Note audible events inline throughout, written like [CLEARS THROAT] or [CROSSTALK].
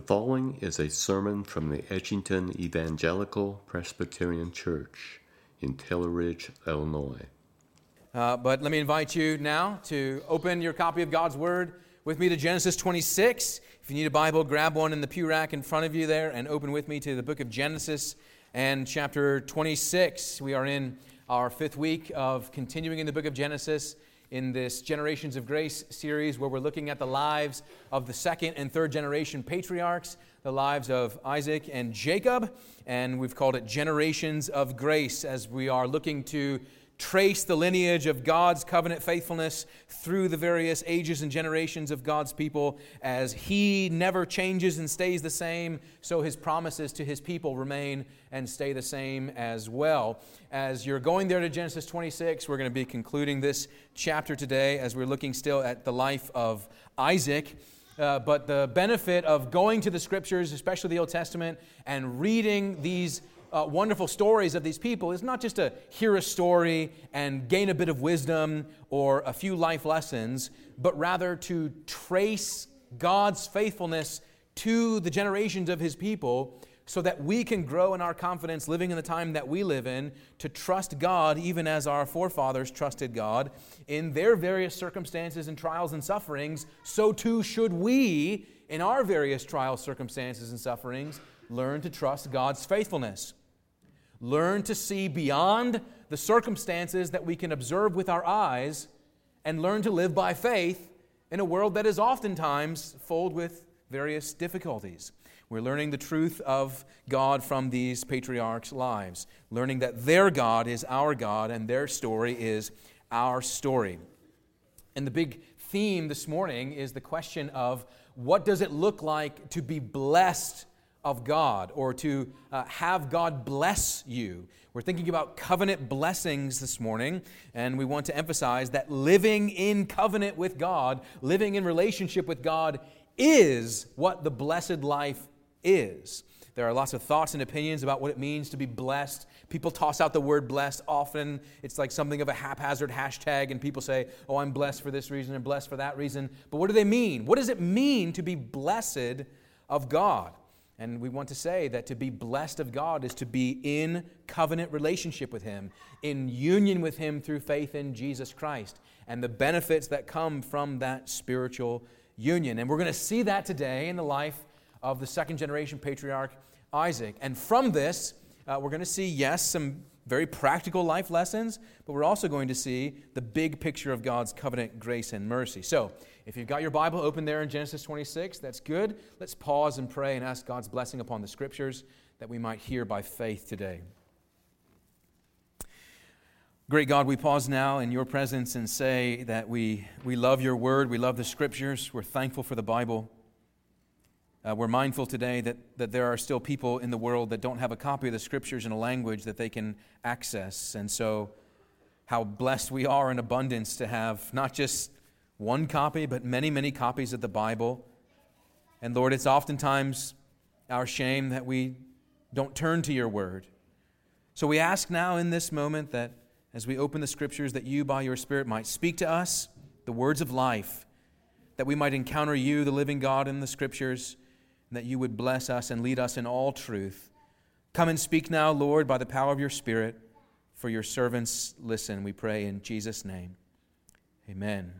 The following is a sermon from the Edgington Evangelical Presbyterian Church in Taylor Ridge, Illinois. Uh, but let me invite you now to open your copy of God's Word with me to Genesis 26. If you need a Bible, grab one in the pew rack in front of you there and open with me to the book of Genesis and chapter 26. We are in our fifth week of continuing in the book of Genesis in this Generations of Grace series where we're looking at the lives of the second and third generation patriarchs, the lives of Isaac and Jacob, and we've called it Generations of Grace as we are looking to trace the lineage of God's covenant faithfulness through the various ages and generations of God's people. As He never changes and stays the same, so His promises to His people remain and stay the same as well. As you're going there to Genesis 26, we're going to be concluding this chapter today as we're looking still at the life of Isaac. Uh, but the benefit of going to the scriptures, especially the Old Testament, and reading these uh, wonderful stories of these people is not just to hear a story and gain a bit of wisdom or a few life lessons, but rather to trace God's faithfulness to the generations of his people so that we can grow in our confidence living in the time that we live in to trust God even as our forefathers trusted God in their various circumstances and trials and sufferings. So too should we in our various trials, circumstances, and sufferings learn to trust God's faithfulness. Learn to see beyond the circumstances that we can observe with our eyes and learn to live by faith in a world that is oftentimes filled with various difficulties. We're learning the truth of God from these patriarchs' lives, learning that their God is our God and their story is our story. And the big theme this morning is the question of what does it look like to be blessed of God or to uh, have God bless you. We're thinking about covenant blessings this morning, and we want to emphasize that living in covenant with God, living in relationship with God, is what the blessed life is. There are lots of thoughts and opinions about what it means to be blessed. People toss out the word blessed often. It's like something of a haphazard hashtag, and people say, Oh, I'm blessed for this reason and blessed for that reason. But what do they mean? What does it mean to be blessed of God? And we want to say that to be blessed of God is to be in covenant relationship with Him, in union with Him through faith in Jesus Christ, and the benefits that come from that spiritual union. And we're going to see that today in the life of the second generation patriarch Isaac. And from this, uh, we're going to see, yes, some very practical life lessons, but we're also going to see the big picture of God's covenant grace and mercy. So, if you've got your Bible open there in Genesis 26, that's good. Let's pause and pray and ask God's blessing upon the scriptures that we might hear by faith today. Great God, we pause now in your presence and say that we, we love your word, we love the scriptures, we're thankful for the Bible. Uh, we're mindful today that, that there are still people in the world that don't have a copy of the scriptures in a language that they can access. And so, how blessed we are in abundance to have not just one copy, but many, many copies of the Bible. And Lord, it's oftentimes our shame that we don't turn to your word. So we ask now in this moment that as we open the scriptures, that you, by your Spirit, might speak to us the words of life, that we might encounter you, the living God, in the scriptures, and that you would bless us and lead us in all truth. Come and speak now, Lord, by the power of your Spirit, for your servants listen, we pray in Jesus' name. Amen.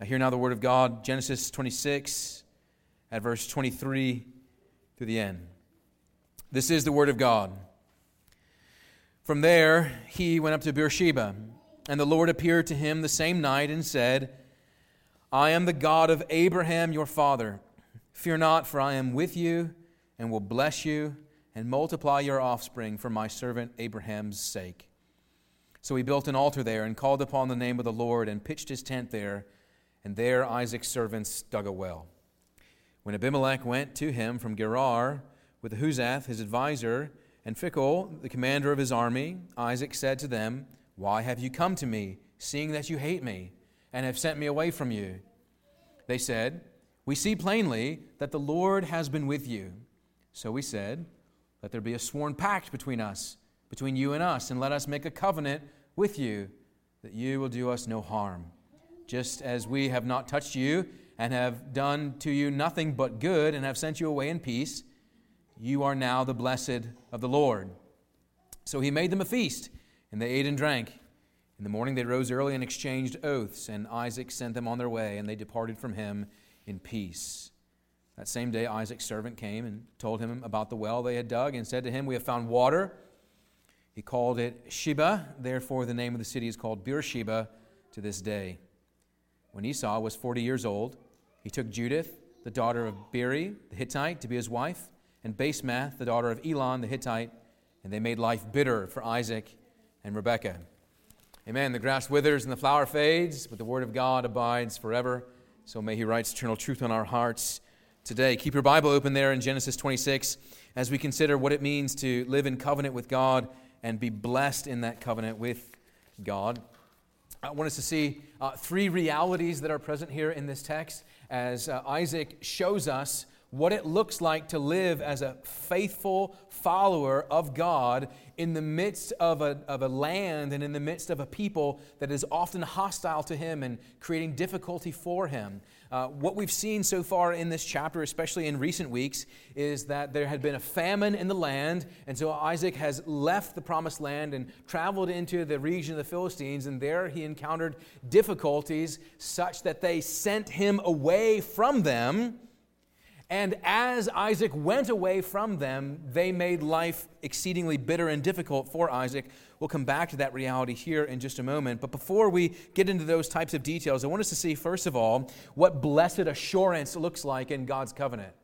I hear now the word of God, Genesis 26, at verse 23 to the end. This is the word of God. From there, he went up to Beersheba, and the Lord appeared to him the same night and said, I am the God of Abraham your father. Fear not, for I am with you and will bless you and multiply your offspring for my servant Abraham's sake. So he built an altar there and called upon the name of the Lord and pitched his tent there and there Isaac's servants dug a well. When Abimelech went to him from Gerar with Ahuzzath, his adviser, and Phicol, the commander of his army, Isaac said to them, Why have you come to me, seeing that you hate me, and have sent me away from you? They said, We see plainly that the Lord has been with you. So we said, Let there be a sworn pact between us, between you and us, and let us make a covenant with you, that you will do us no harm just as we have not touched you and have done to you nothing but good and have sent you away in peace. You are now the blessed of the Lord. So he made them a feast, and they ate and drank. In the morning they rose early and exchanged oaths, and Isaac sent them on their way, and they departed from him in peace. That same day Isaac's servant came and told him about the well they had dug, and said to him, We have found water. He called it Shibah, therefore the name of the city is called Beersheba to this day. When Esau was forty years old, he took Judith, the daughter of Beeri the Hittite, to be his wife, and Basemath, the daughter of Elon the Hittite, and they made life bitter for Isaac and Rebekah. Amen. The grass withers and the flower fades, but the word of God abides forever. So may he write eternal truth on our hearts today. Keep your Bible open there in Genesis 26 as we consider what it means to live in covenant with God and be blessed in that covenant with God. I want us to see uh, three realities that are present here in this text as uh, Isaac shows us what it looks like to live as a faithful follower of God in the midst of a, of a land and in the midst of a people that is often hostile to him and creating difficulty for him. Uh, what we've seen so far in this chapter, especially in recent weeks, is that there had been a famine in the land, and so Isaac has left the promised land and traveled into the region of the Philistines, and there he encountered difficulties such that they sent him away from them and as Isaac went away from them, they made life exceedingly bitter and difficult for Isaac. We'll come back to that reality here in just a moment. But before we get into those types of details, I want us to see, first of all, what blessed assurance looks like in God's covenant.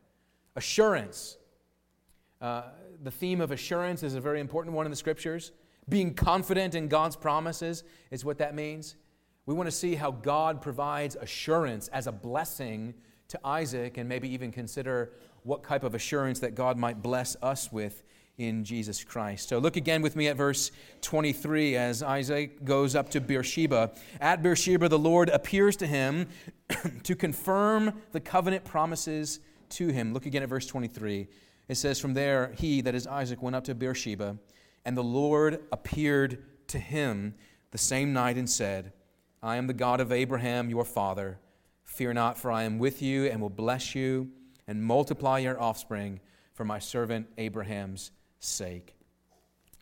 Assurance. Uh, the theme of assurance is a very important one in the scriptures. Being confident in God's promises is what that means. We want to see how God provides assurance as a blessing to Isaac and maybe even consider what type of assurance that God might bless us with in Jesus Christ. So look again with me at verse 23 as Isaac goes up to Beersheba. At Beersheba, the Lord appears to him [CLEARS THROAT] to confirm the covenant promises to him. Look again at verse 23. It says, From there, he, that is Isaac, went up to Beersheba, and the Lord appeared to him the same night and said, I am the God of Abraham, your father. Fear not, for I am with you and will bless you and multiply your offspring for my servant Abraham's sake.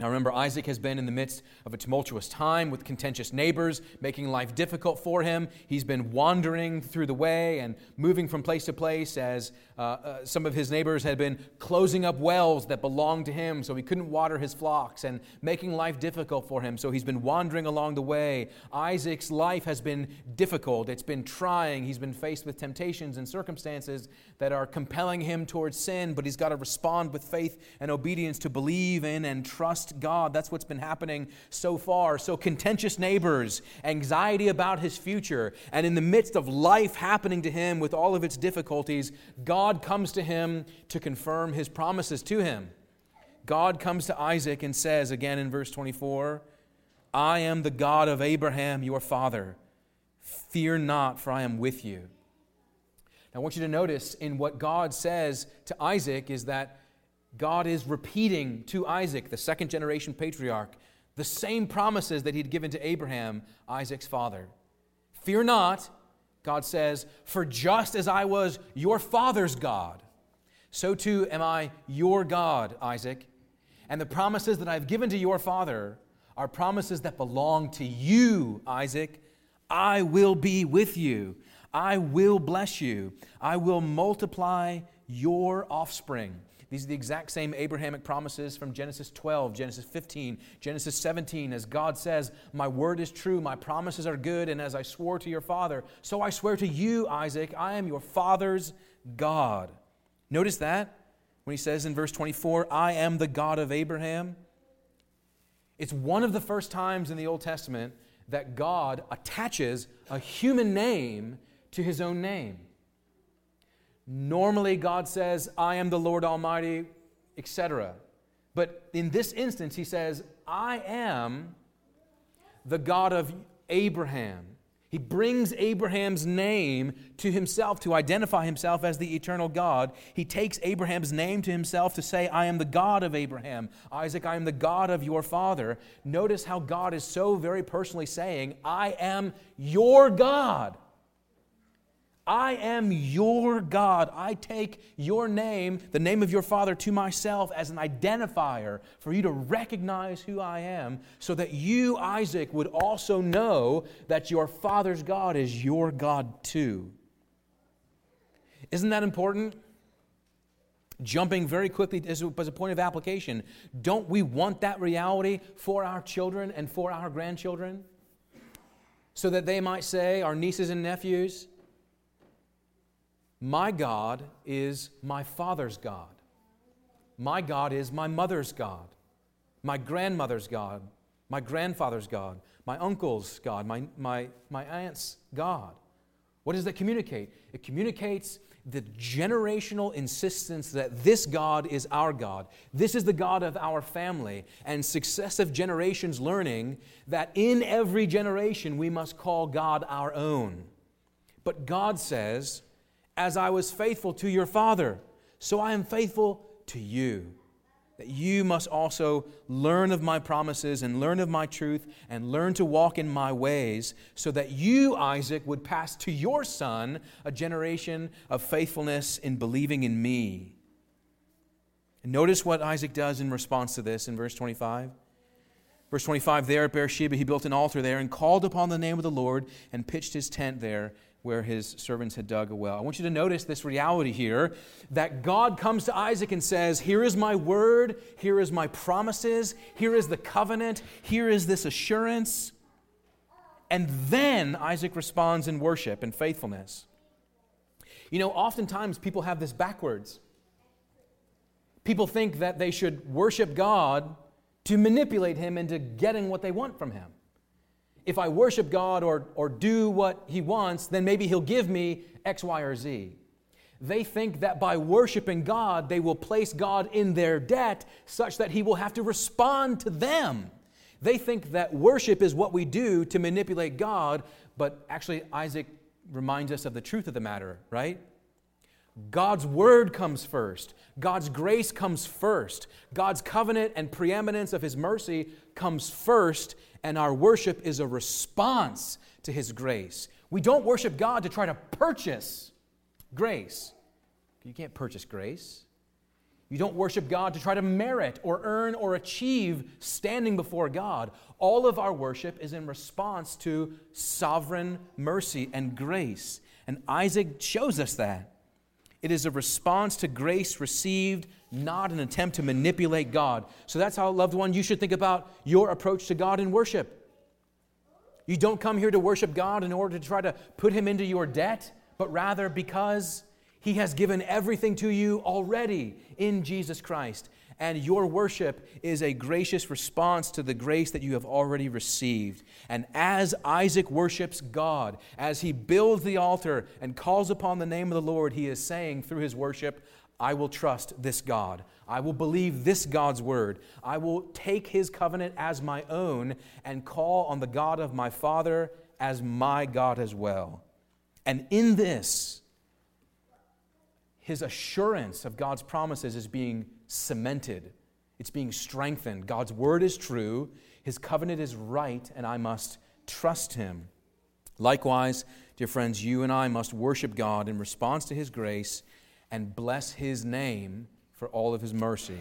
Now remember, Isaac has been in the midst of a tumultuous time with contentious neighbors, making life difficult for him. He's been wandering through the way and moving from place to place as uh, uh, some of his neighbors had been closing up wells that belonged to him so he couldn't water his flocks and making life difficult for him. So he's been wandering along the way. Isaac's life has been difficult, it's been trying. He's been faced with temptations and circumstances that are compelling him towards sin, but he's got to respond with faith and obedience to believe in and trust trust God. That's what's been happening so far. So, contentious neighbors, anxiety about his future, and in the midst of life happening to him with all of its difficulties, God comes to him to confirm his promises to him. God comes to Isaac and says, again in verse 24, I am the God of Abraham, your father. Fear not, for I am with you. Now, I want you to notice in what God says to Isaac is that God is repeating to Isaac, the second generation patriarch, the same promises that he'd given to Abraham, Isaac's father. Fear not, God says, for just as I was your father's God, so too am I your God, Isaac. And the promises that I've given to your father are promises that belong to you, Isaac. I will be with you. I will bless you. I will multiply your offspring. These are the exact same Abrahamic promises from Genesis 12, Genesis 15, Genesis 17, as God says, My word is true, my promises are good, and as I swore to your father, so I swear to you, Isaac, I am your father's God. Notice that when he says in verse 24, I am the God of Abraham. It's one of the first times in the Old Testament that God attaches a human name to his own name. Normally, God says, I am the Lord Almighty, etc. But in this instance, he says, I am the God of Abraham. He brings Abraham's name to himself to identify himself as the eternal God. He takes Abraham's name to himself to say, I am the God of Abraham. Isaac, I am the God of your father. Notice how God is so very personally saying, I am your God. I am your God. I take your name, the name of your father, to myself as an identifier for you to recognize who I am, so that you, Isaac, would also know that your father's God is your God too. Isn't that important? Jumping very quickly as a point of application, don't we want that reality for our children and for our grandchildren? So that they might say, our nieces and nephews, my God is my father's God. My God is my mother's God, my grandmother's God, my grandfather's God, my uncle's God, my, my, my aunt's God. What does that communicate? It communicates the generational insistence that this God is our God. This is the God of our family, and successive generations learning that in every generation we must call God our own. But God says, as I was faithful to your father, so I am faithful to you. That you must also learn of my promises and learn of my truth and learn to walk in my ways, so that you, Isaac, would pass to your son a generation of faithfulness in believing in me. And notice what Isaac does in response to this in verse 25. Verse 25 There at Beersheba, he built an altar there and called upon the name of the Lord and pitched his tent there where his servants had dug a well. I want you to notice this reality here that God comes to Isaac and says, Here is my word, here is my promises, here is the covenant, here is this assurance. And then Isaac responds in worship and faithfulness. You know, oftentimes people have this backwards. People think that they should worship God to manipulate him into getting what they want from him if I worship God or, or do what He wants, then maybe He'll give me X, Y, or Z. They think that by worshiping God, they will place God in their debt such that He will have to respond to them. They think that worship is what we do to manipulate God, but actually, Isaac reminds us of the truth of the matter, right? God's word comes first. God's grace comes first. God's covenant and preeminence of his mercy comes first and our worship is a response to His grace. We don't worship God to try to purchase grace. You can't purchase grace. You don't worship God to try to merit or earn or achieve standing before God. All of our worship is in response to sovereign mercy and grace. And Isaac shows us that. It is a response to grace received not an attempt to manipulate God. So that's how, loved one, you should think about your approach to God in worship. You don't come here to worship God in order to try to put Him into your debt, but rather because He has given everything to you already in Jesus Christ. And your worship is a gracious response to the grace that you have already received. And as Isaac worships God, as he builds the altar and calls upon the name of the Lord, he is saying through his worship, I will trust this God. I will believe this God's word. I will take his covenant as my own and call on the God of my father as my God as well. And in this, his assurance of God's promises is being cemented, it's being strengthened. God's word is true, his covenant is right, and I must trust him. Likewise, dear friends, you and I must worship God in response to his grace and bless his name for all of his mercy.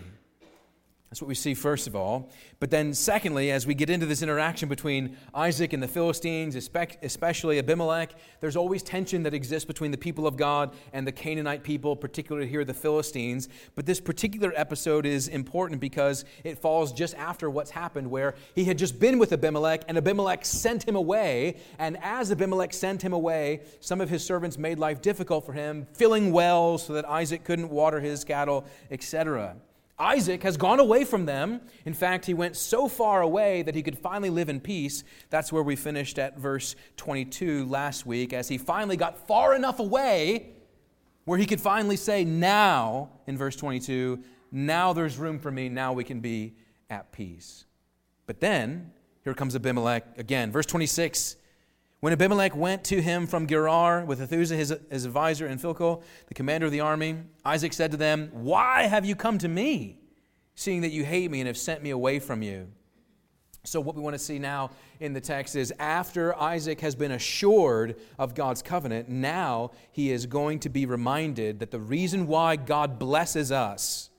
That's what we see, first of all. But then, secondly, as we get into this interaction between Isaac and the Philistines, especially Abimelech, there's always tension that exists between the people of God and the Canaanite people, particularly here, the Philistines. But this particular episode is important because it falls just after what's happened, where he had just been with Abimelech, and Abimelech sent him away. And as Abimelech sent him away, some of his servants made life difficult for him, filling wells so that Isaac couldn't water his cattle, etc. Isaac has gone away from them. In fact, he went so far away that he could finally live in peace. That's where we finished at verse 22 last week, as he finally got far enough away where he could finally say, Now, in verse 22, now there's room for me, now we can be at peace. But then, here comes Abimelech again. Verse 26 when Abimelech went to him from Gerar with Ahuzzath, his, his advisor, and Phicol, the commander of the army, Isaac said to them, Why have you come to me, seeing that you hate me and have sent me away from you? So, what we want to see now in the text is after Isaac has been assured of God's covenant, now he is going to be reminded that the reason why God blesses us,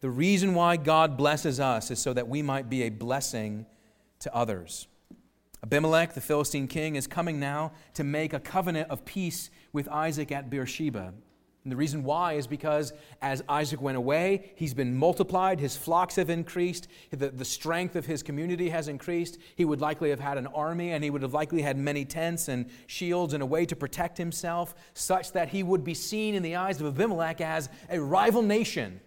the reason why God blesses us is so that we might be a blessing to others. Abimelech, the Philistine king, is coming now to make a covenant of peace with Isaac at Beersheba. And the reason why is because as Isaac went away, he's been multiplied, his flocks have increased, the, the strength of his community has increased. He would likely have had an army, and he would have likely had many tents and shields and a way to protect himself, such that he would be seen in the eyes of Abimelech as a rival nation.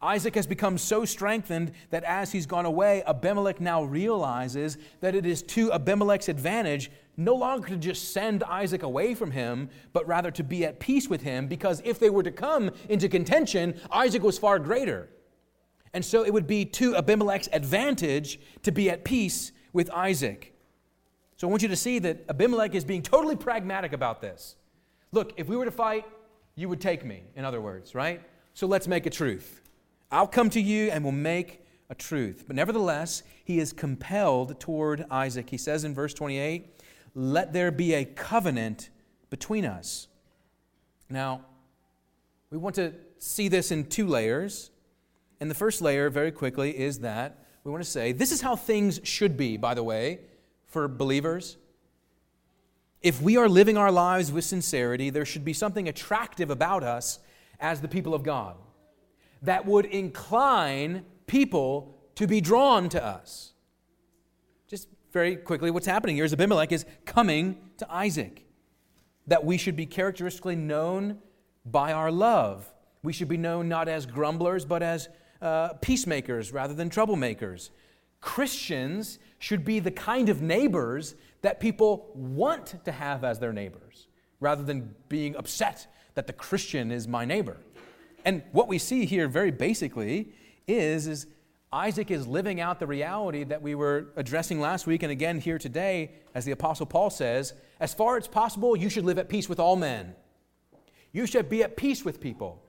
Isaac has become so strengthened that as he's gone away, Abimelech now realizes that it is to Abimelech's advantage no longer to just send Isaac away from him, but rather to be at peace with him, because if they were to come into contention, Isaac was far greater. And so it would be to Abimelech's advantage to be at peace with Isaac. So I want you to see that Abimelech is being totally pragmatic about this. Look, if we were to fight, you would take me, in other words, right? So let's make a truce. I'll come to you and we'll make a truth. But nevertheless, he is compelled toward Isaac. He says in verse 28 let there be a covenant between us. Now, we want to see this in two layers. And the first layer, very quickly, is that we want to say this is how things should be, by the way, for believers. If we are living our lives with sincerity, there should be something attractive about us as the people of God that would incline people to be drawn to us Just very quickly what's happening here is Abimelech is coming to Isaac. That we should be characteristically known by our love. We should be known not as grumblers, but as uh, peacemakers rather than troublemakers. Christians should be the kind of neighbors that people want to have as their neighbors, rather than being upset that the Christian is my neighbor. And what we see here, very basically, is, is Isaac is living out the reality that we were addressing last week and again here today, as the Apostle Paul says as far as possible, you should live at peace with all men. You should be at peace with people.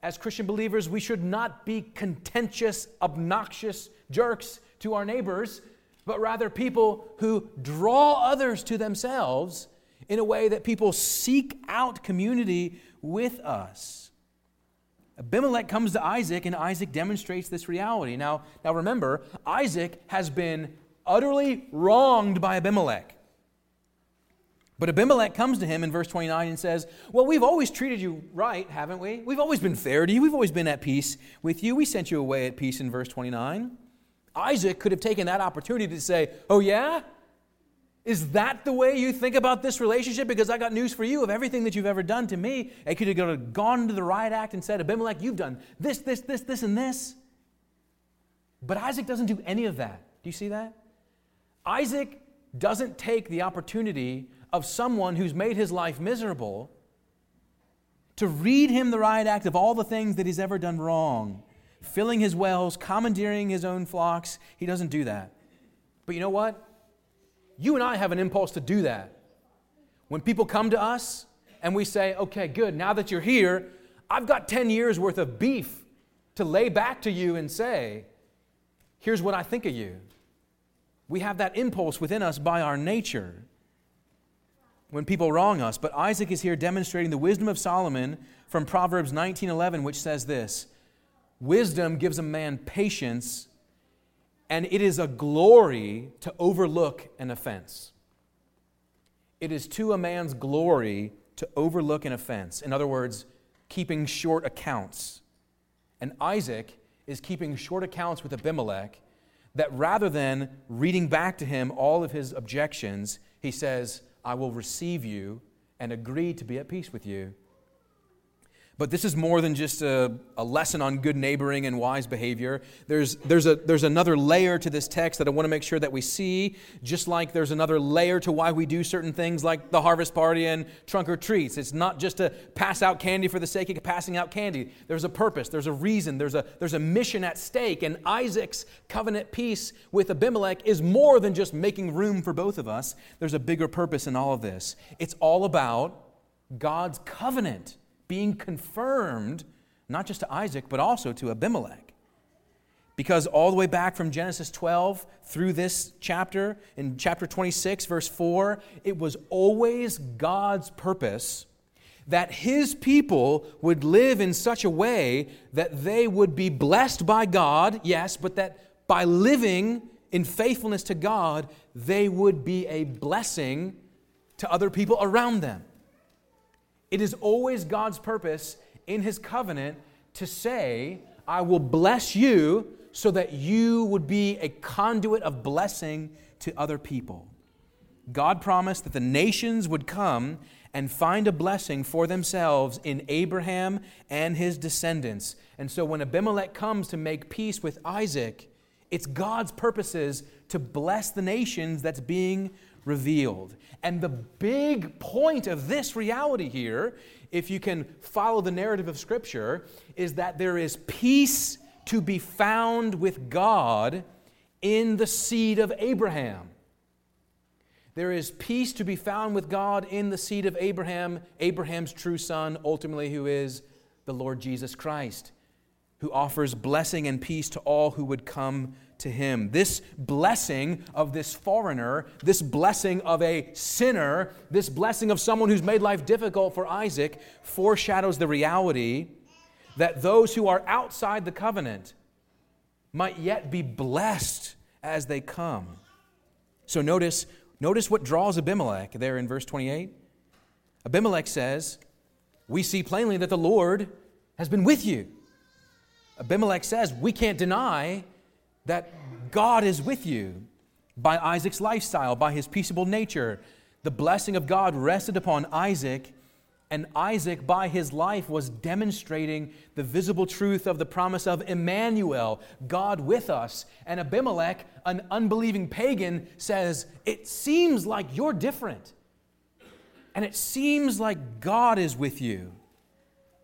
As Christian believers, we should not be contentious, obnoxious jerks to our neighbors, but rather people who draw others to themselves in a way that people seek out community with us. Abimelech comes to Isaac, and Isaac demonstrates this reality. Now, now remember, Isaac has been utterly wronged by Abimelech. But Abimelech comes to him in verse 29 and says, Well, we've always treated you right, haven't we? We've always been fair to you. We've always been at peace with you. We sent you away at peace in verse 29. Isaac could have taken that opportunity to say, Oh, yeah? Is that the way you think about this relationship? Because I got news for you of everything that you've ever done to me. I could have gone to the riot act and said, Abimelech, you've done this, this, this, this, and this. But Isaac doesn't do any of that. Do you see that? Isaac doesn't take the opportunity of someone who's made his life miserable to read him the riot act of all the things that he's ever done wrong, filling his wells, commandeering his own flocks. He doesn't do that. But you know what? You and I have an impulse to do that. When people come to us and we say, okay, good, now that you're here, I've got 10 years worth of beef to lay back to you and say, here's what I think of you. We have that impulse within us by our nature when people wrong us. But Isaac is here demonstrating the wisdom of Solomon from Proverbs 19:11 which says this: Wisdom gives a man patience and it is a glory to overlook an offense. It is to a man's glory to overlook an offense. In other words, keeping short accounts. And Isaac is keeping short accounts with Abimelech that rather than reading back to him all of his objections, he says, I will receive you and agree to be at peace with you. But this is more than just a, a, lesson on good neighboring and wise behavior. There's, there's, a, there's another layer to this text that I want to make sure that we see, just like there's another layer to why we do certain things like the harvest party and trunk or treats. It's not just to pass out candy for the sake of passing out candy. There's a purpose, there's a reason, there's a, there's a mission at stake. And Isaac's covenant peace with Abimelech is more than just making room for both of us. There's a bigger purpose in all of this. It's all about God's covenant being confirmed not just to Isaac, but also to Abimelech. Because all the way back from Genesis 12 through this chapter, in chapter 26, verse 4, it was always God's purpose that his people would live in such a way that they would be blessed by God, yes, but that by living in faithfulness to God, they would be a blessing to other people around them. It is always God's purpose in his covenant to say, I will bless you so that you would be a conduit of blessing to other people. God promised that the nations would come and find a blessing for themselves in Abraham and his descendants. And so when Abimelech comes to make peace with Isaac, it's God's purposes to bless the nations that's being revealed. And the big point of this reality here, if you can follow the narrative of Scripture, is that there is peace to be found with God in the seed of Abraham. There is peace to be found with God in the seed of Abraham, Abraham's true son, ultimately, who is the Lord Jesus Christ, who offers blessing and peace to all who would come to him. This blessing of this foreigner, this blessing of a sinner, this blessing of someone who's made life difficult for Isaac foreshadows the reality that those who are outside the covenant might yet be blessed as they come. So notice, notice what draws Abimelech there in verse 28. Abimelech says, We see plainly that the Lord has been with you. Abimelech says, We can't deny that God is with you by Isaac's lifestyle, by his peaceable nature. The blessing of God rested upon Isaac, and Isaac, by his life, was demonstrating the visible truth of the promise of Emmanuel, God with us. And Abimelech, an unbelieving pagan, says, It seems like you're different. And it seems like God is with you.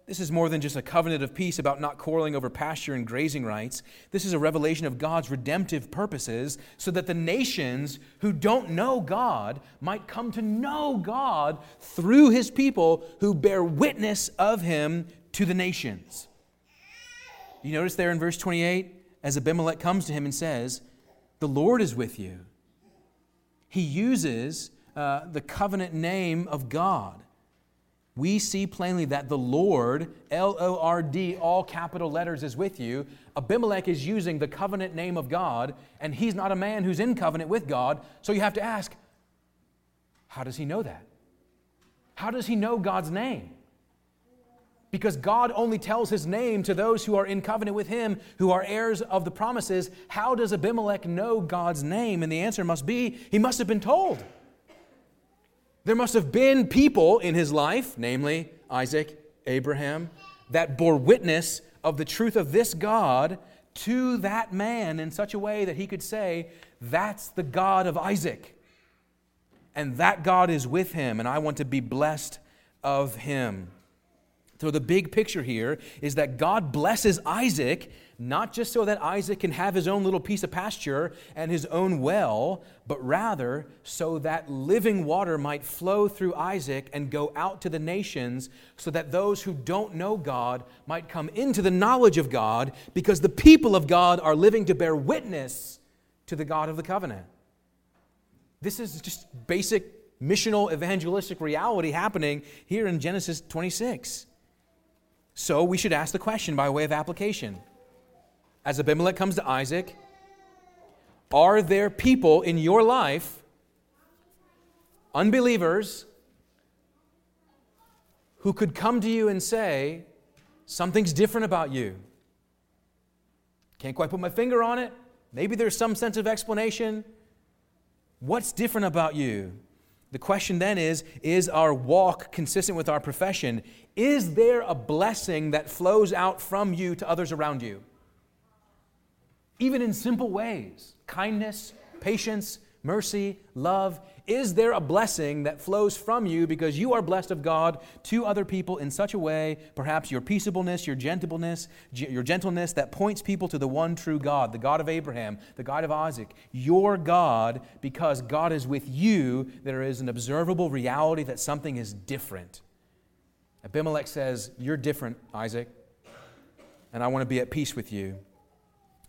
This is more than just a covenant of peace about not quarreling over pasture and grazing rights. This is a revelation of God's redemptive purposes so that the nations who don't know God might come to know God through his people who bear witness of him to the nations. You notice there in verse 28, as Abimelech comes to him and says, The Lord is with you. He uses uh, the covenant name of God we see plainly that the Lord, L O R D, all capital letters, is with you. Abimelech is using the covenant name of God, and he's not a man who's in covenant with God. So you have to ask, how does he know that? How does he know God's name? Because God only tells his name to those who are in covenant with him, who are heirs of the promises. How does Abimelech know God's name? And the answer must be he must have been told. There must have been people in his life, namely Isaac, Abraham, that bore witness of the truth of this God to that man in such a way that he could say, That's the God of Isaac. And that God is with him, and I want to be blessed of him. So, the big picture here is that God blesses Isaac not just so that Isaac can have his own little piece of pasture and his own well, but rather so that living water might flow through Isaac and go out to the nations, so that those who don't know God might come into the knowledge of God, because the people of God are living to bear witness to the God of the covenant. This is just basic missional evangelistic reality happening here in Genesis 26. So we should ask the question by way of application as Abimelech comes to Isaac, are there people in your life, unbelievers, who could come to you and say, Something's different about you? Can't quite put my finger on it. Maybe there's some sense of explanation. What's different about you? The question then is Is our walk consistent with our profession? Is there a blessing that flows out from you to others around you? Even in simple ways kindness, patience, mercy, love? Is there a blessing that flows from you because you are blessed of God to other people in such a way, perhaps your peaceableness, your gentleness, your gentleness that points people to the one true God, the God of Abraham, the God of Isaac, your God, because God is with you, there is an observable reality that something is different. Abimelech says, You're different, Isaac, and I want to be at peace with you.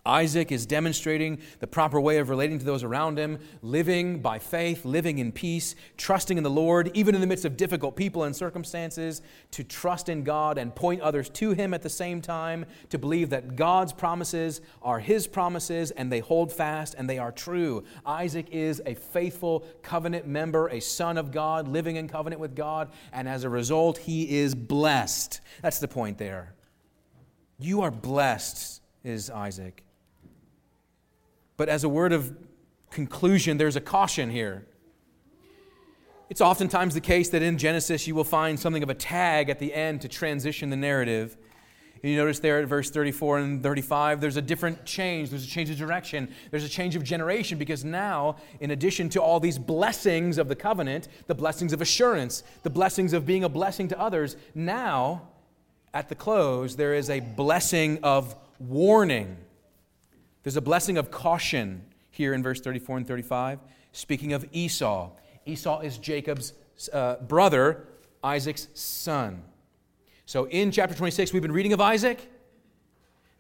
Isaac is demonstrating the proper way of relating to those around him, living by faith, living in peace, trusting in the Lord, even in the midst of difficult people and circumstances, to trust in God and point others to Him at the same time, to believe that God's promises are His promises and they hold fast and they are true. Isaac is a faithful covenant member, a son of God, living in covenant with God, and as a result, he is blessed. That's the point there. You are blessed, is Isaac. But as a word of conclusion, there's a caution here. It's oftentimes the case that in Genesis you will find something of a tag at the end to transition the narrative. And you notice there at verse 34 and 35, there's a different change. There's a change of direction. There's a change of generation because now, in addition to all these blessings of the covenant, the blessings of assurance, the blessings of being a blessing to others, now, at the close, there is a blessing of warning. There's a blessing of caution here in verse 34 and 35, speaking of Esau. Esau is Jacob's uh, brother, Isaac's son. So in chapter 26, we've been reading of Isaac.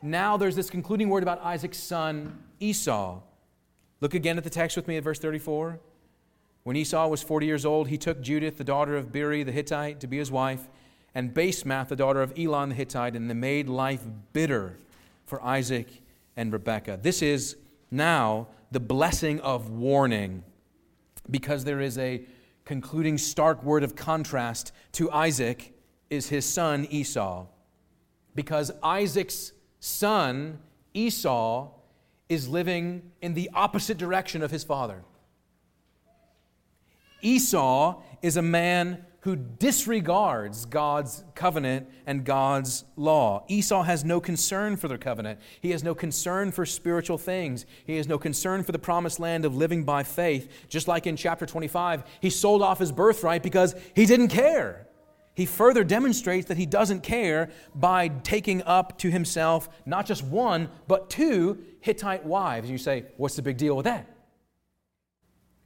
Now there's this concluding word about Isaac's son, Esau. Look again at the text with me at verse 34. When Esau was 40 years old, he took Judith, the daughter of Beeri the Hittite, to be his wife, and Basemath, the daughter of Elon the Hittite, and they made life bitter for Isaac and Rebekah. This is now the blessing of warning because there is a concluding stark word of contrast to Isaac is his son Esau. Because Isaac's son Esau is living in the opposite direction of his father. Esau is a man who disregards God's covenant and God's law. Esau has no concern for the covenant. He has no concern for spiritual things. He has no concern for the promised land of living by faith. Just like in chapter 25, he sold off his birthright because he didn't care. He further demonstrates that he doesn't care by taking up to himself not just one, but two Hittite wives. You say, what's the big deal with that?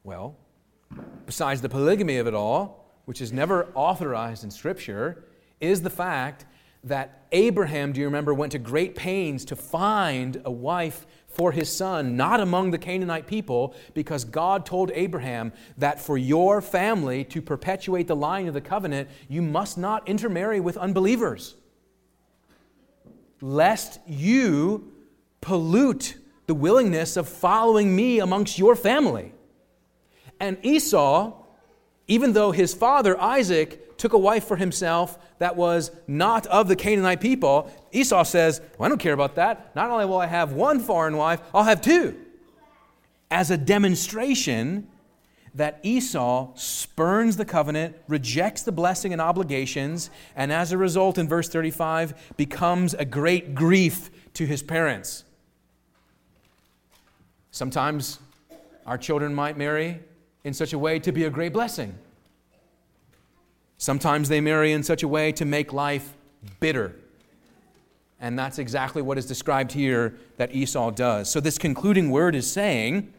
Well, besides the polygamy of it all, which is never authorized in Scripture, is the fact that Abraham, do you remember, went to great pains to find a wife for his son, not among the Canaanite people, because God told Abraham that for your family to perpetuate the line of the covenant, you must not intermarry with unbelievers, lest you pollute the willingness of following me amongst your family. And Esau, even though his father, Isaac, took a wife for himself that was not of the Canaanite people, Esau says, well, I don't care about that. Not only will I have one foreign wife, I'll have two. As a demonstration that Esau spurns the covenant, rejects the blessing and obligations, and as a result, in verse 35, becomes a great grief to his parents. Sometimes our children might marry in such a way to be a great blessing. Sometimes they marry in such a way to make life bitter. And that's exactly what is described here that Esau does. So, this concluding word is saying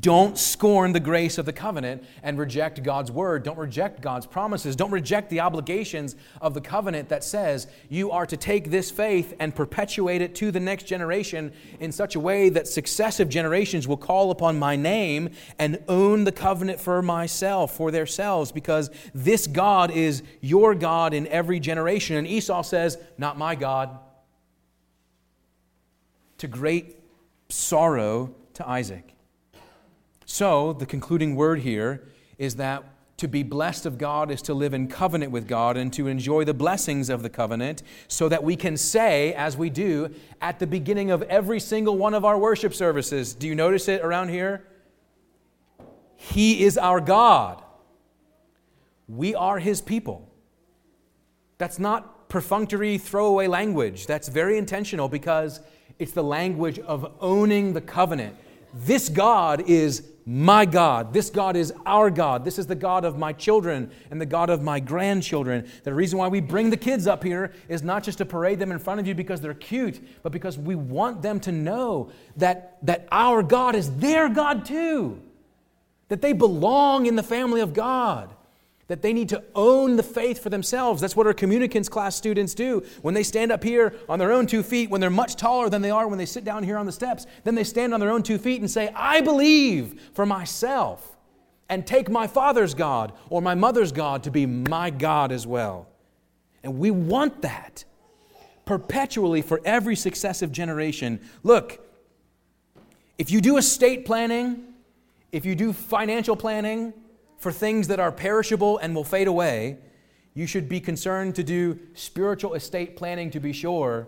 don't scorn the grace of the covenant and reject God's word. Don't reject God's promises. Don't reject the obligations of the covenant that says you are to take this faith and perpetuate it to the next generation in such a way that successive generations will call upon my name and own the covenant for myself, for themselves, because this God is your God in every generation. And Esau says, Not my God. To great sorrow to Isaac. So, the concluding word here is that to be blessed of God is to live in covenant with God and to enjoy the blessings of the covenant so that we can say, as we do at the beginning of every single one of our worship services, do you notice it around here? He is our God. We are His people. That's not perfunctory, throwaway language. That's very intentional because it's the language of owning the covenant. This God is my God. This God is our God. This is the God of my children and the God of my grandchildren. The reason why we bring the kids up here is not just to parade them in front of you because they're cute, but because we want them to know that, that our God is their God too, that they belong in the family of God that they need to own the faith for themselves. That's what our communicants class students do. When they stand up here on their own two feet, when they're much taller than they are when they sit down here on the steps, then they stand on their own two feet and say, I believe for myself and take my father's God or my mother's God to be my God as well. And we want that perpetually for every successive generation. Look, if you do estate planning, if you do financial planning, for things that are perishable and will fade away, you should be concerned to do spiritual estate planning to be sure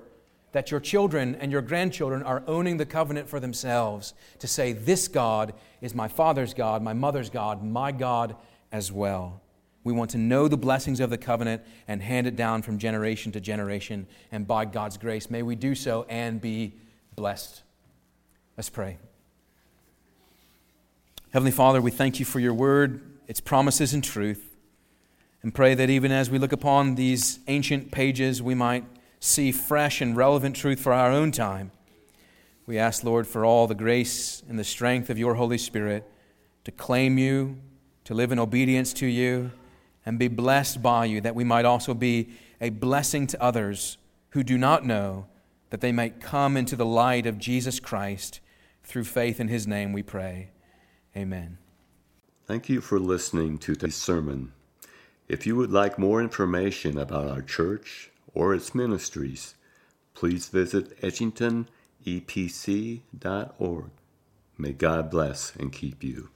that your children and your grandchildren are owning the covenant for themselves to say, This God is my father's God, my mother's God, my God as well. We want to know the blessings of the covenant and hand it down from generation to generation. And by God's grace, may we do so and be blessed. Let's pray. Heavenly Father, we thank you for your word its promises and truth, and pray that even as we look upon these ancient pages, we might see fresh and relevant truth for our own time. We ask, Lord, for all the grace and the strength of your Holy Spirit to claim you, to live in obedience to you, and be blessed by you, that we might also be a blessing to others who do not know, that they might come into the light of Jesus Christ through faith in his name, we pray. Amen. Thank you for listening to this sermon. If you would like more information about our church or its ministries, please visit edgingtonepc.org. May God bless and keep you.